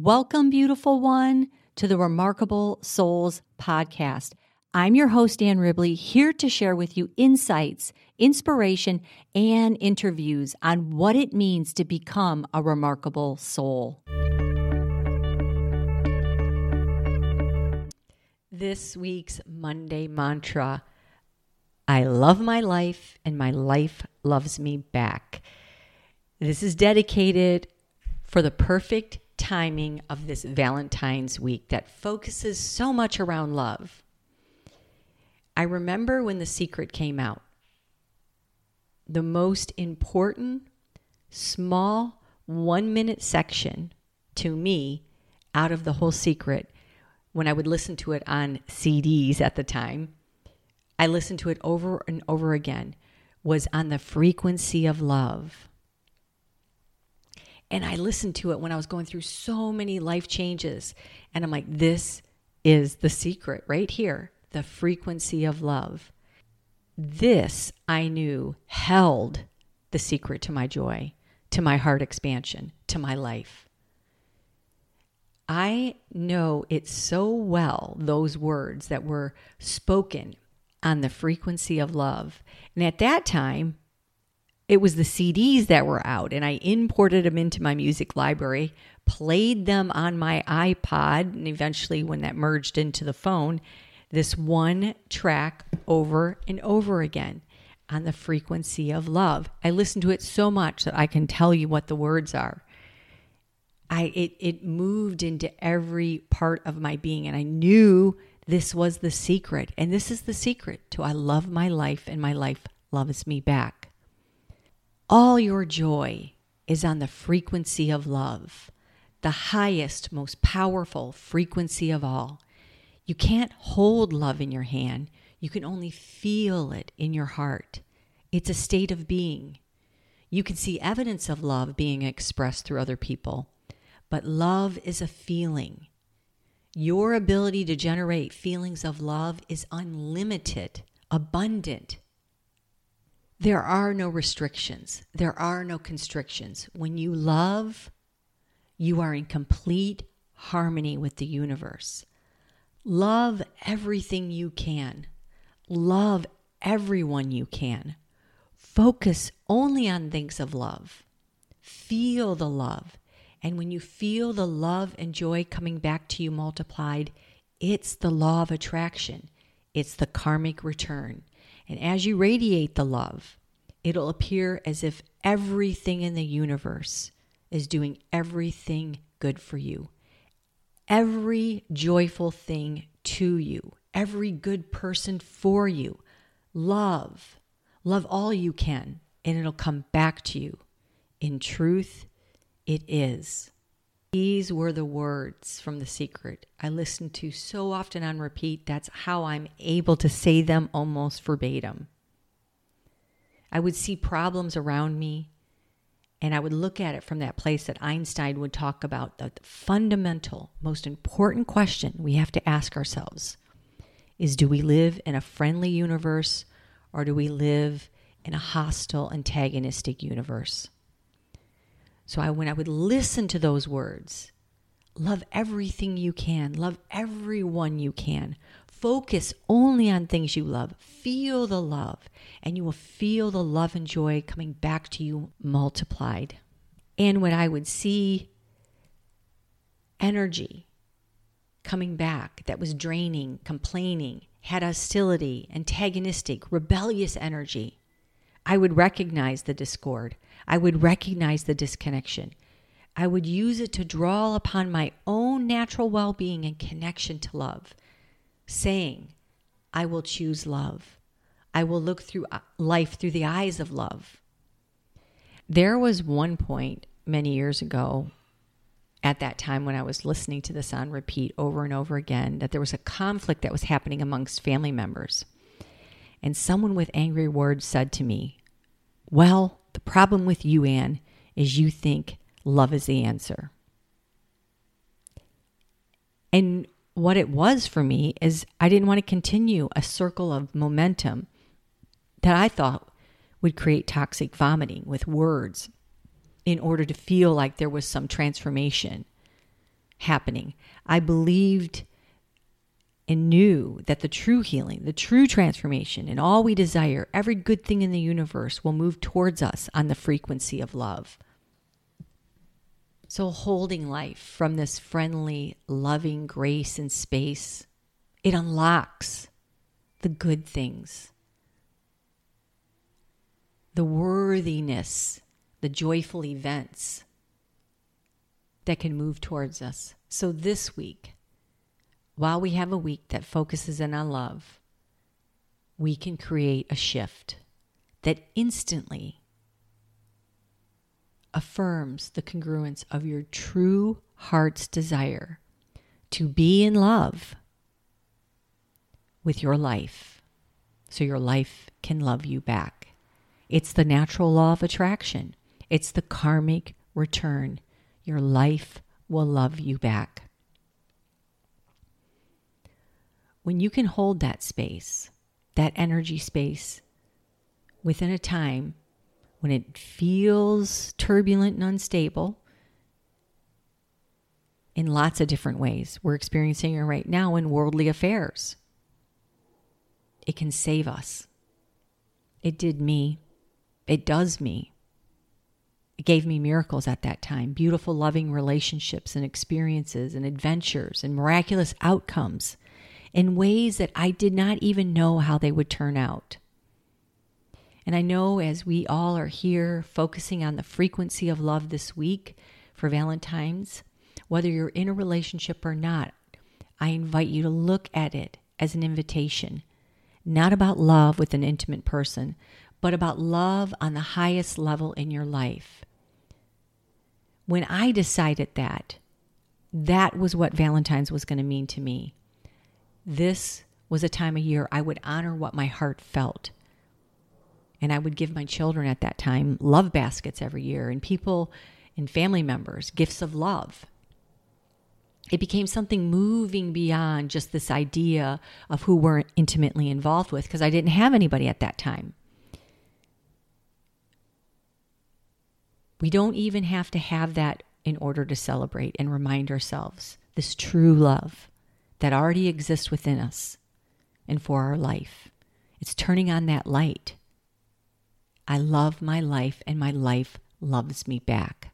Welcome, beautiful one, to the Remarkable Souls podcast. I'm your host, Ann Ribley, here to share with you insights, inspiration, and interviews on what it means to become a remarkable soul. This week's Monday mantra I love my life, and my life loves me back. This is dedicated for the perfect timing of this Valentine's week that focuses so much around love. I remember when The Secret came out. The most important, small, one minute section to me out of the whole secret when I would listen to it on CDs at the time, I listened to it over and over again, was on the frequency of love. And I listened to it when I was going through so many life changes. And I'm like, this is the secret right here the frequency of love. This I knew held the secret to my joy, to my heart expansion, to my life. I know it so well, those words that were spoken on the frequency of love. And at that time, it was the CDs that were out, and I imported them into my music library, played them on my iPod, and eventually, when that merged into the phone, this one track over and over again on the frequency of love. I listened to it so much that I can tell you what the words are. I it it moved into every part of my being and I knew this was the secret and this is the secret to I love my life and my life loves me back. All your joy is on the frequency of love, the highest, most powerful frequency of all. You can't hold love in your hand, you can only feel it in your heart. It's a state of being. You can see evidence of love being expressed through other people, but love is a feeling. Your ability to generate feelings of love is unlimited, abundant, there are no restrictions, there are no constrictions. When you love, you are in complete harmony with the universe. Love everything you can, love everyone you can. Focus only on things of love. Feel the love. And when you feel the love and joy coming back to you multiplied, it's the law of attraction. It's the karmic return. And as you radiate the love, it'll appear as if everything in the universe is doing everything good for you. Every joyful thing to you, every good person for you. Love, love all you can, and it'll come back to you. In truth, it is. These were the words from The Secret I listened to so often on repeat. That's how I'm able to say them almost verbatim. I would see problems around me and I would look at it from that place that Einstein would talk about the fundamental, most important question we have to ask ourselves is do we live in a friendly universe or do we live in a hostile, antagonistic universe? So I, when I would listen to those words, love everything you can, love everyone you can, focus only on things you love, feel the love, and you will feel the love and joy coming back to you multiplied. And when I would see energy coming back that was draining, complaining, had hostility, antagonistic, rebellious energy, I would recognize the discord. I would recognize the disconnection. I would use it to draw upon my own natural well being and connection to love, saying, I will choose love. I will look through uh, life through the eyes of love. There was one point many years ago at that time when I was listening to this on repeat over and over again that there was a conflict that was happening amongst family members. And someone with angry words said to me, Well, the problem with you, Anne, is you think love is the answer. And what it was for me is I didn't want to continue a circle of momentum that I thought would create toxic vomiting with words in order to feel like there was some transformation. happening. I believed and knew that the true healing, the true transformation, and all we desire, every good thing in the universe will move towards us on the frequency of love. So, holding life from this friendly, loving grace and space, it unlocks the good things, the worthiness, the joyful events that can move towards us. So, this week, while we have a week that focuses in on love, we can create a shift that instantly affirms the congruence of your true heart's desire to be in love with your life so your life can love you back. It's the natural law of attraction, it's the karmic return. Your life will love you back. When you can hold that space, that energy space, within a time when it feels turbulent and unstable in lots of different ways. We're experiencing it right now in worldly affairs. It can save us. It did me. It does me. It gave me miracles at that time beautiful, loving relationships and experiences and adventures and miraculous outcomes in ways that I did not even know how they would turn out. And I know as we all are here focusing on the frequency of love this week for Valentine's, whether you're in a relationship or not, I invite you to look at it as an invitation, not about love with an intimate person, but about love on the highest level in your life. When I decided that, that was what Valentine's was going to mean to me. This was a time of year I would honor what my heart felt. And I would give my children at that time love baskets every year and people and family members gifts of love. It became something moving beyond just this idea of who we're intimately involved with because I didn't have anybody at that time. We don't even have to have that in order to celebrate and remind ourselves this true love that already exists within us and for our life. It's turning on that light I love my life and my life loves me back.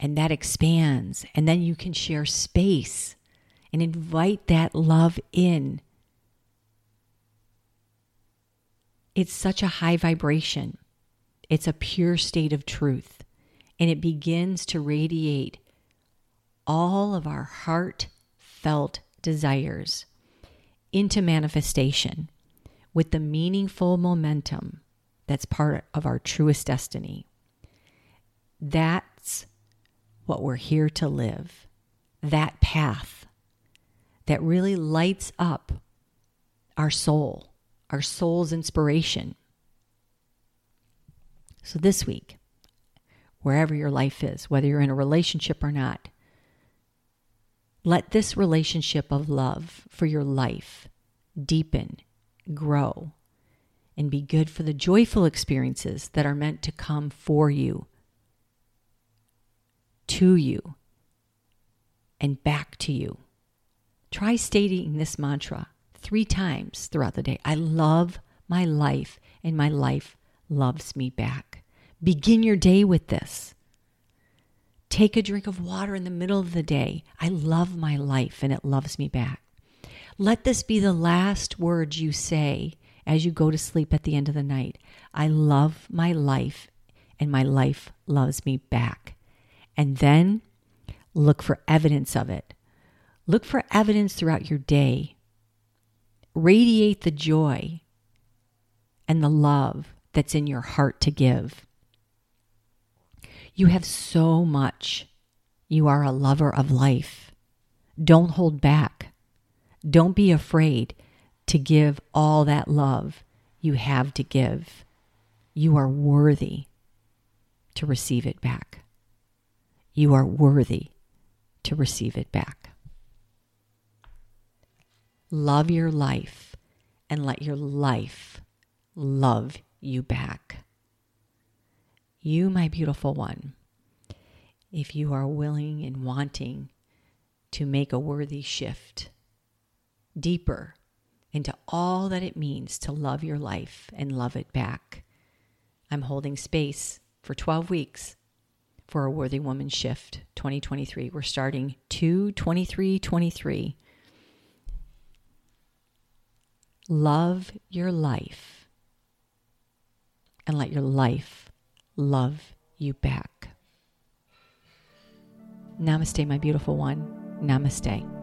And that expands. And then you can share space and invite that love in. It's such a high vibration. It's a pure state of truth. And it begins to radiate all of our heartfelt desires into manifestation with the meaningful momentum that's part of our truest destiny. That's what we're here to live. That path that really lights up our soul, our soul's inspiration. So this week, wherever your life is, whether you're in a relationship or not, let this relationship of love for your life deepen, grow, and be good for the joyful experiences that are meant to come for you, to you, and back to you. Try stating this mantra three times throughout the day. I love my life, and my life loves me back. Begin your day with this. Take a drink of water in the middle of the day. I love my life, and it loves me back. Let this be the last words you say as you go to sleep at the end of the night. I love my life and my life loves me back. And then look for evidence of it. Look for evidence throughout your day. Radiate the joy and the love that's in your heart to give. You have so much. You are a lover of life. Don't hold back. Don't be afraid to give all that love you have to give. You are worthy to receive it back. You are worthy to receive it back. Love your life and let your life love you back. You, my beautiful one, if you are willing and wanting to make a worthy shift deeper into all that it means to love your life and love it back. I'm holding space for 12 weeks for a Worthy Woman Shift 2023. We're starting 2 23 23. Love your life and let your life love you back. Namaste, my beautiful one. Namaste.